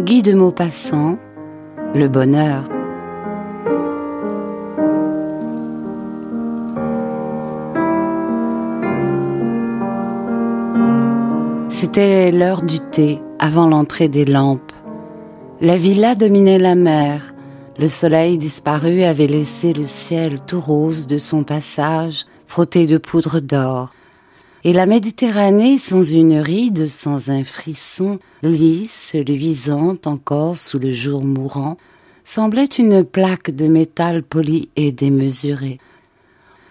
Guy de Maupassant, Le bonheur. C'était l'heure du thé, avant l'entrée des lampes. La villa dominait la mer. Le soleil disparu avait laissé le ciel tout rose de son passage, frotté de poudre d'or. Et la Méditerranée, sans une ride, sans un frisson, lisse, luisante encore sous le jour mourant, semblait une plaque de métal poli et démesuré.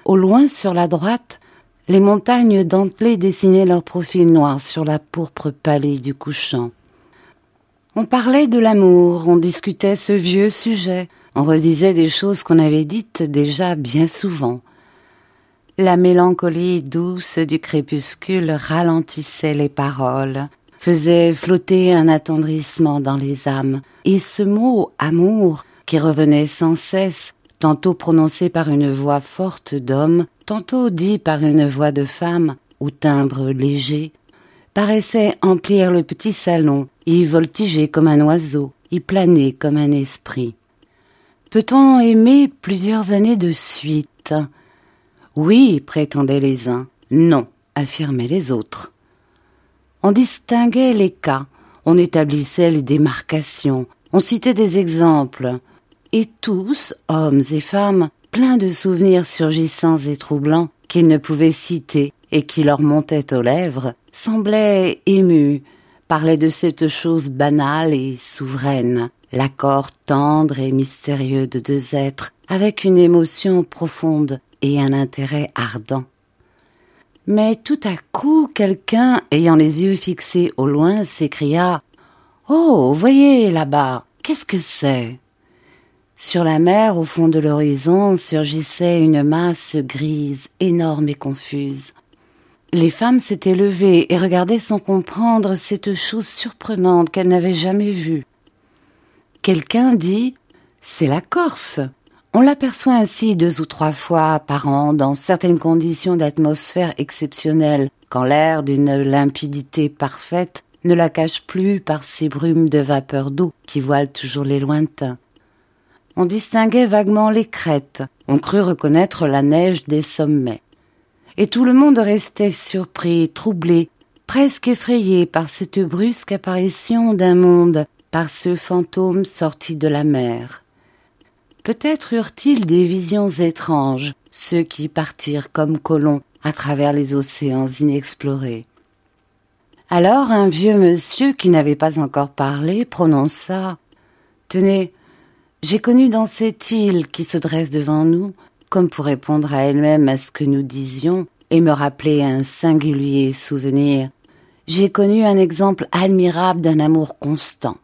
Au loin, sur la droite, les montagnes dentelées dessinaient leur profil noir sur la pourpre pâlie du couchant. On parlait de l'amour, on discutait ce vieux sujet, on redisait des choses qu'on avait dites déjà bien souvent. La mélancolie douce du crépuscule ralentissait les paroles, faisait flotter un attendrissement dans les âmes, et ce mot amour, qui revenait sans cesse, tantôt prononcé par une voix forte d'homme, tantôt dit par une voix de femme, au timbre léger, paraissait emplir le petit salon, y voltiger comme un oiseau, y planer comme un esprit. Peut-on aimer plusieurs années de suite? Oui, prétendaient les uns, non, affirmaient les autres. On distinguait les cas, on établissait les démarcations, on citait des exemples, et tous, hommes et femmes, plein de souvenirs surgissants et troublants qu'ils ne pouvaient citer et qui leur montaient aux lèvres, semblaient émus, parlaient de cette chose banale et souveraine, l'accord tendre et mystérieux de deux êtres, avec une émotion profonde et un intérêt ardent. Mais tout à coup, quelqu'un, ayant les yeux fixés au loin, s'écria Oh, voyez là-bas, qu'est-ce que c'est? Sur la mer, au fond de l'horizon, surgissait une masse grise, énorme et confuse. Les femmes s'étaient levées et regardaient sans comprendre cette chose surprenante qu'elles n'avaient jamais vue. Quelqu'un dit C'est la Corse. On l'aperçoit ainsi deux ou trois fois par an dans certaines conditions d'atmosphère exceptionnelles, quand l'air d'une limpidité parfaite ne la cache plus par ces brumes de vapeur d'eau qui voilent toujours les lointains on distinguait vaguement les crêtes, on crut reconnaître la neige des sommets. Et tout le monde restait surpris, troublé, presque effrayé par cette brusque apparition d'un monde, par ce fantôme sorti de la mer. Peut-être eurent-ils des visions étranges, ceux qui partirent comme colons à travers les océans inexplorés. Alors un vieux monsieur qui n'avait pas encore parlé prononça Tenez, j'ai connu dans cette île qui se dresse devant nous, comme pour répondre à elle-même à ce que nous disions et me rappeler un singulier souvenir, j'ai connu un exemple admirable d'un amour constant,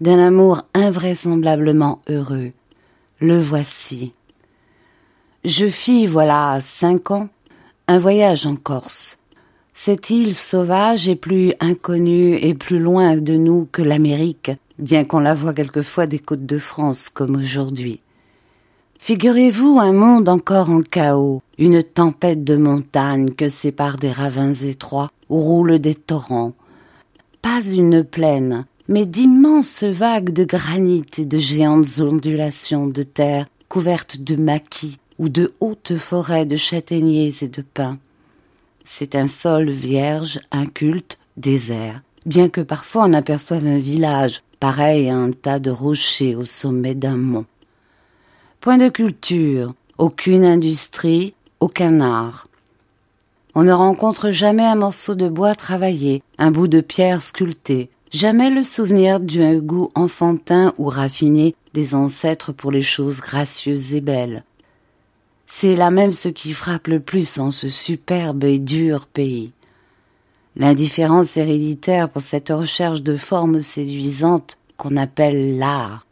d'un amour invraisemblablement heureux. Le voici. Je fis, voilà cinq ans, un voyage en Corse. Cette île sauvage est plus inconnue et plus loin de nous que l'Amérique, bien qu'on la voie quelquefois des côtes de France comme aujourd'hui. Figurez-vous un monde encore en chaos, une tempête de montagnes que séparent des ravins étroits où roulent des torrents. Pas une plaine, mais d'immenses vagues de granit et de géantes ondulations de terre couvertes de maquis ou de hautes forêts de châtaigniers et de pins. C'est un sol vierge, inculte, désert, bien que parfois on aperçoive un village pareil à un tas de rochers au sommet d'un mont. Point de culture, aucune industrie, aucun art. On ne rencontre jamais un morceau de bois travaillé, un bout de pierre sculpté, jamais le souvenir d'un goût enfantin ou raffiné des ancêtres pour les choses gracieuses et belles. C'est là même ce qui frappe le plus en ce superbe et dur pays. L'indifférence héréditaire pour cette recherche de formes séduisantes qu'on appelle l'art.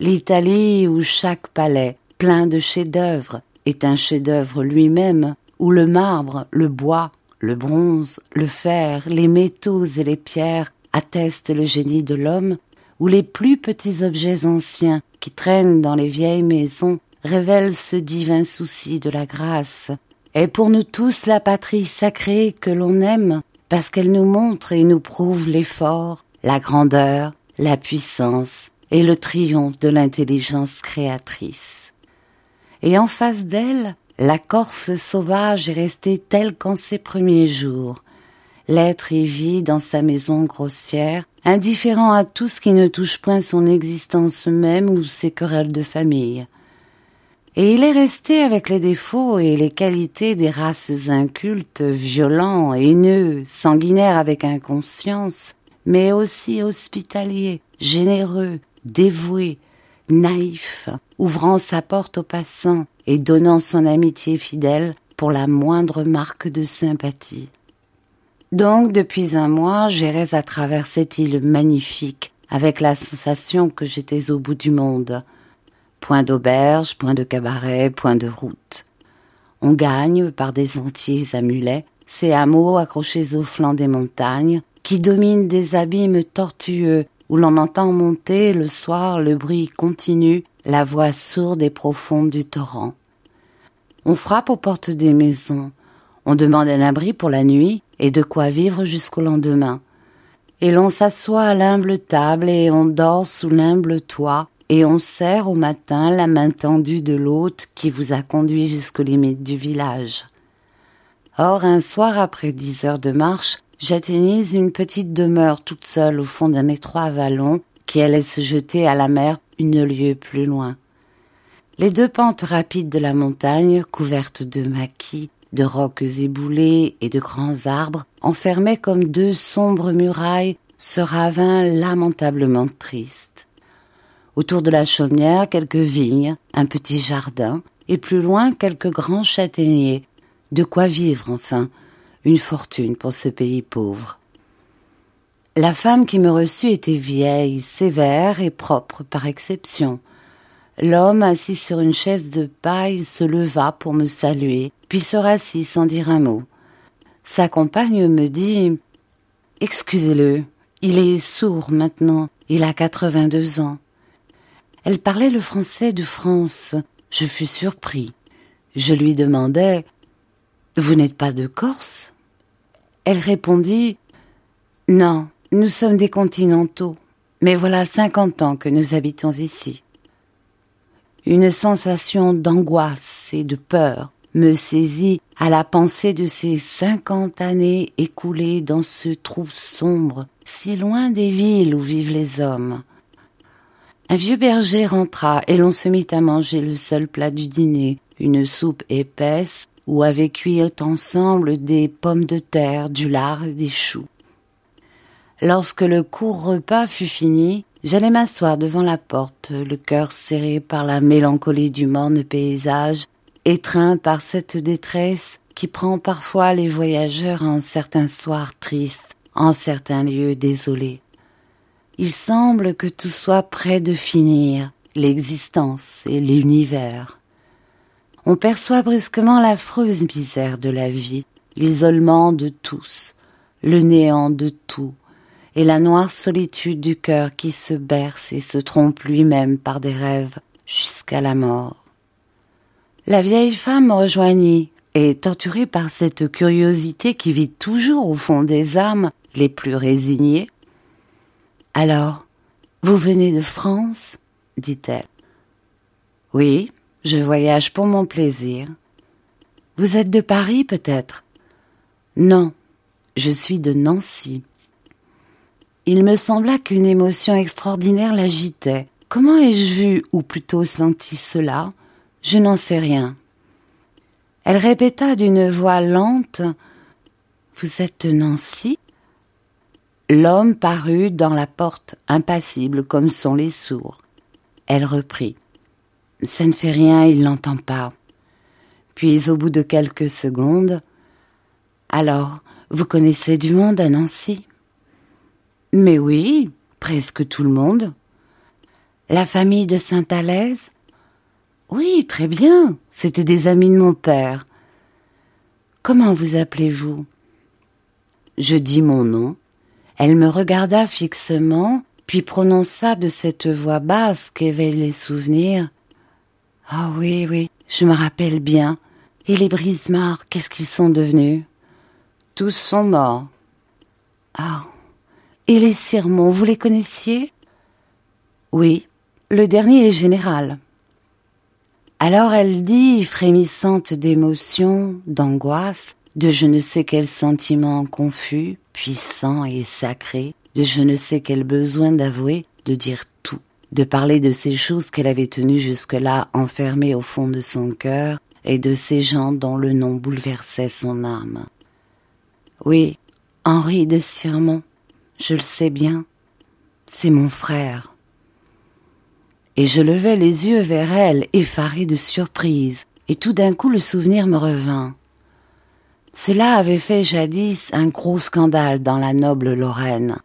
L'Italie où chaque palais, plein de chefs-d'œuvre, est un chef-d'œuvre lui-même, où le marbre, le bois, le bronze, le fer, les métaux et les pierres attestent le génie de l'homme, où les plus petits objets anciens qui traînent dans les vieilles maisons révèlent ce divin souci de la grâce, est pour nous tous la patrie sacrée que l'on aime, parce qu'elle nous montre et nous prouve l'effort, la grandeur, la puissance et le triomphe de l'intelligence créatrice. Et en face d'elle, la Corse sauvage est restée telle qu'en ses premiers jours. L'être y vit dans sa maison grossière, indifférent à tout ce qui ne touche point son existence même ou ses querelles de famille. Et il est resté avec les défauts et les qualités des races incultes, violents, haineux, sanguinaires avec inconscience, mais aussi hospitalier, généreux, dévoué, naïf, ouvrant sa porte aux passants et donnant son amitié fidèle pour la moindre marque de sympathie. Donc, depuis un mois, j'irais à travers cette île magnifique, avec la sensation que j'étais au bout du monde. Point d'auberge, point de cabaret, point de route. On gagne, par des sentiers à mulets, ces hameaux accrochés au flanc des montagnes, qui dominent des abîmes tortueux où l'on entend monter le soir le bruit continu, la voix sourde et profonde du torrent. On frappe aux portes des maisons, on demande un abri pour la nuit et de quoi vivre jusqu'au lendemain. Et l'on s'assoit à l'humble table et on dort sous l'humble toit, et on serre au matin la main tendue de l'hôte qui vous a conduit jusqu'aux limites du village. Or, un soir après dix heures de marche, j'atteignis une petite demeure toute seule au fond d'un étroit vallon qui allait se jeter à la mer une lieue plus loin. Les deux pentes rapides de la montagne, couvertes de maquis, de rocs éboulés et de grands arbres, enfermaient comme deux sombres murailles ce ravin lamentablement triste. Autour de la chaumière, quelques vignes, un petit jardin, et plus loin quelques grands châtaigniers. De quoi vivre, enfin, une fortune pour ce pays pauvre. La femme qui me reçut était vieille, sévère et propre par exception. L'homme assis sur une chaise de paille se leva pour me saluer, puis se rassit sans dire un mot. Sa compagne me dit Excusez-le, il est sourd maintenant, il a quatre-vingt-deux ans. Elle parlait le français de France. Je fus surpris. Je lui demandai Vous n'êtes pas de Corse? Elle répondit Non, nous sommes des continentaux, mais voilà cinquante ans que nous habitons ici. Une sensation d'angoisse et de peur me saisit à la pensée de ces cinquante années écoulées dans ce trou sombre, si loin des villes où vivent les hommes. Un vieux berger rentra et l'on se mit à manger le seul plat du dîner, une soupe épaisse où avaient cuit ensemble des pommes de terre, du lard et des choux. Lorsque le court repas fut fini, j'allais m'asseoir devant la porte, le cœur serré par la mélancolie du morne paysage, étreint par cette détresse qui prend parfois les voyageurs en certains soirs tristes, en certains lieux désolés. Il semble que tout soit près de finir, l'existence et l'univers on perçoit brusquement l'affreuse misère de la vie, l'isolement de tous, le néant de tout, et la noire solitude du cœur qui se berce et se trompe lui-même par des rêves jusqu'à la mort. La vieille femme me rejoignit, et torturée par cette curiosité qui vit toujours au fond des âmes les plus résignées. Alors, vous venez de France? dit-elle. Oui, je voyage pour mon plaisir. Vous êtes de Paris peut-être Non, je suis de Nancy. Il me sembla qu'une émotion extraordinaire l'agitait. Comment ai-je vu, ou plutôt senti cela? Je n'en sais rien. Elle répéta d'une voix lente Vous êtes Nancy? L'homme parut dans la porte, impassible comme sont les sourds. Elle reprit ça ne fait rien, il n'entend pas. Puis au bout de quelques secondes, alors, vous connaissez du monde à Nancy? Mais oui, presque tout le monde. La famille de Saint-Alès? Oui, très bien, c'était des amis de mon père. Comment vous appelez-vous? Je dis mon nom. Elle me regarda fixement, puis prononça de cette voix basse qu'éveille les souvenirs ah oui, oui, je me rappelle bien. Et les Brisemar, qu'est-ce qu'ils sont devenus? Tous sont morts. Ah. Et les Sermons, vous les connaissiez? Oui, le dernier est général. Alors elle dit, frémissante d'émotion, d'angoisse, de je ne sais quel sentiment confus, puissant et sacré, de je ne sais quel besoin d'avouer, de dire tout, de parler de ces choses qu'elle avait tenues jusque-là enfermées au fond de son cœur, et de ces gens dont le nom bouleversait son âme. Oui, Henri de Sirmont, je le sais bien, c'est mon frère. Et je levai les yeux vers elle, effarée de surprise, et tout d'un coup le souvenir me revint. Cela avait fait jadis un gros scandale dans la noble Lorraine.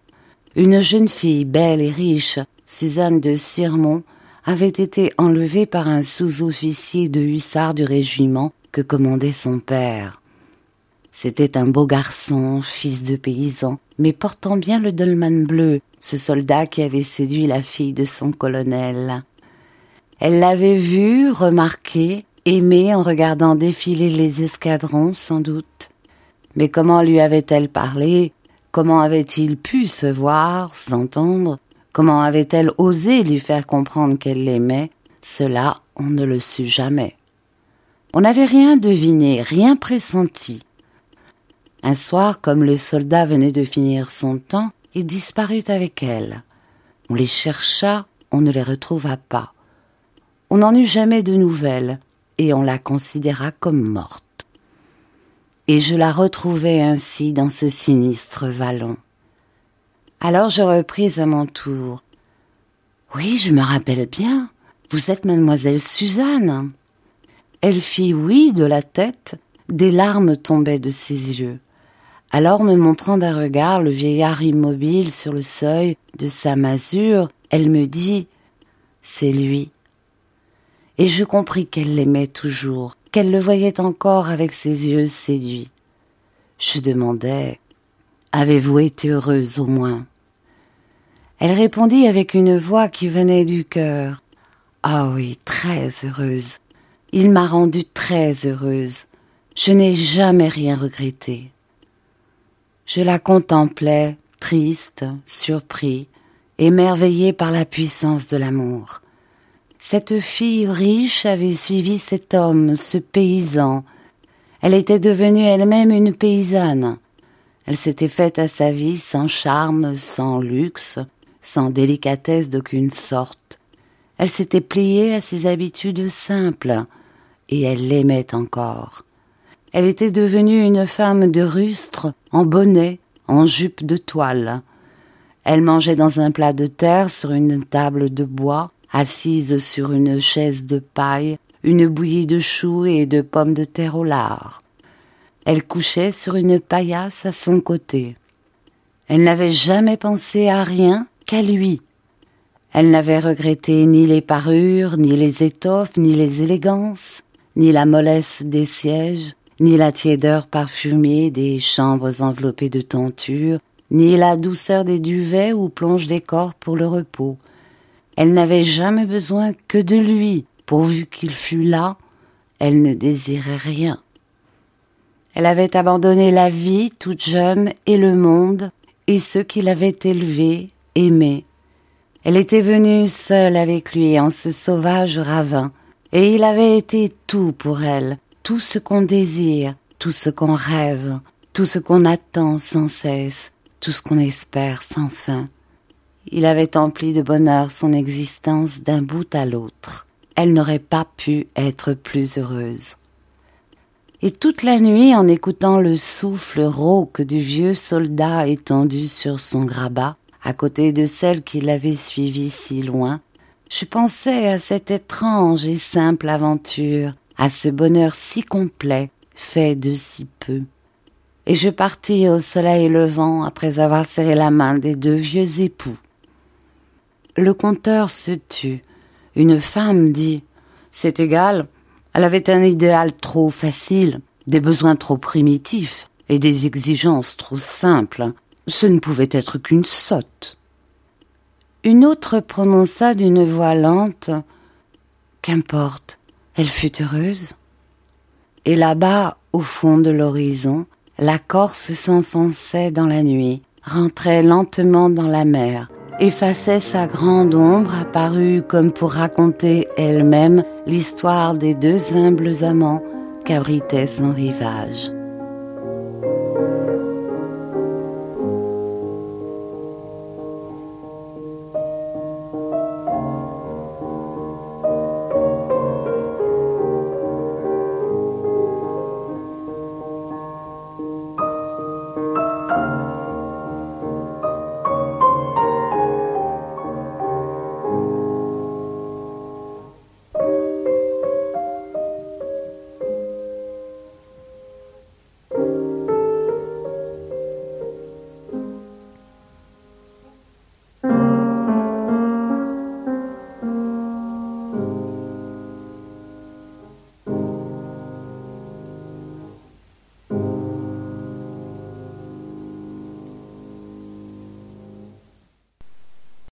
Une jeune fille belle et riche, Suzanne de Sirmont, avait été enlevée par un sous-officier de hussards du régiment que commandait son père. C'était un beau garçon, fils de paysan, mais portant bien le dolman bleu, ce soldat qui avait séduit la fille de son colonel. Elle l'avait vu, remarqué, aimé en regardant défiler les escadrons, sans doute. Mais comment lui avait-elle parlé? Comment avait-il pu se voir, s'entendre? Comment avait-elle osé lui faire comprendre qu'elle l'aimait? Cela, on ne le sut jamais. On n'avait rien deviné, rien pressenti. Un soir, comme le soldat venait de finir son temps, il disparut avec elle. On les chercha, on ne les retrouva pas. On n'en eut jamais de nouvelles, et on la considéra comme morte. Et je la retrouvai ainsi dans ce sinistre vallon. Alors je repris à mon tour. Oui, je me rappelle bien. Vous êtes mademoiselle Suzanne. Elle fit oui de la tête, des larmes tombaient de ses yeux. Alors me montrant d'un regard le vieillard immobile sur le seuil de sa masure, elle me dit C'est lui et je compris qu'elle l'aimait toujours, qu'elle le voyait encore avec ses yeux séduits. Je demandai Avez-vous été heureuse au moins? Elle répondit avec une voix qui venait du cœur. Ah oui, très heureuse. Il m'a rendue très heureuse. Je n'ai jamais rien regretté. Je la contemplais, triste, surpris, émerveillé par la puissance de l'amour. Cette fille riche avait suivi cet homme, ce paysan. Elle était devenue elle-même une paysanne. Elle s'était faite à sa vie sans charme, sans luxe, sans délicatesse d'aucune sorte. Elle s'était pliée à ses habitudes simples, et elle l'aimait encore. Elle était devenue une femme de rustre, en bonnet, en jupe de toile. Elle mangeait dans un plat de terre sur une table de bois, assise sur une chaise de paille, une bouillie de choux et de pommes de terre au lard. Elle couchait sur une paillasse à son côté. Elle n'avait jamais pensé à rien qu'à lui. Elle n'avait regretté ni les parures, ni les étoffes, ni les élégances, ni la mollesse des sièges, ni la tiédeur parfumée des chambres enveloppées de tentures, ni la douceur des duvets où plongent des corps pour le repos, elle n'avait jamais besoin que de lui, pourvu qu'il fût là, elle ne désirait rien. Elle avait abandonné la vie toute jeune et le monde et ceux qui l'avaient élevée, aimée. Elle était venue seule avec lui en ce sauvage ravin, et il avait été tout pour elle, tout ce qu'on désire, tout ce qu'on rêve, tout ce qu'on attend sans cesse, tout ce qu'on espère sans fin. Il avait empli de bonheur son existence d'un bout à l'autre. Elle n'aurait pas pu être plus heureuse. Et toute la nuit, en écoutant le souffle rauque du vieux soldat étendu sur son grabat, à côté de celle qui l'avait suivi si loin, je pensais à cette étrange et simple aventure, à ce bonheur si complet, fait de si peu. Et je partis au soleil levant après avoir serré la main des deux vieux époux. Le conteur se tut. Une femme dit C'est égal. Elle avait un idéal trop facile, des besoins trop primitifs et des exigences trop simples. Ce ne pouvait être qu'une sotte. Une autre prononça d'une voix lente Qu'importe, elle fut heureuse. Et là-bas, au fond de l'horizon, la Corse s'enfonçait dans la nuit, rentrait lentement dans la mer, effaçait sa grande ombre apparue comme pour raconter elle-même l'histoire des deux humbles amants qu'abritait son rivage.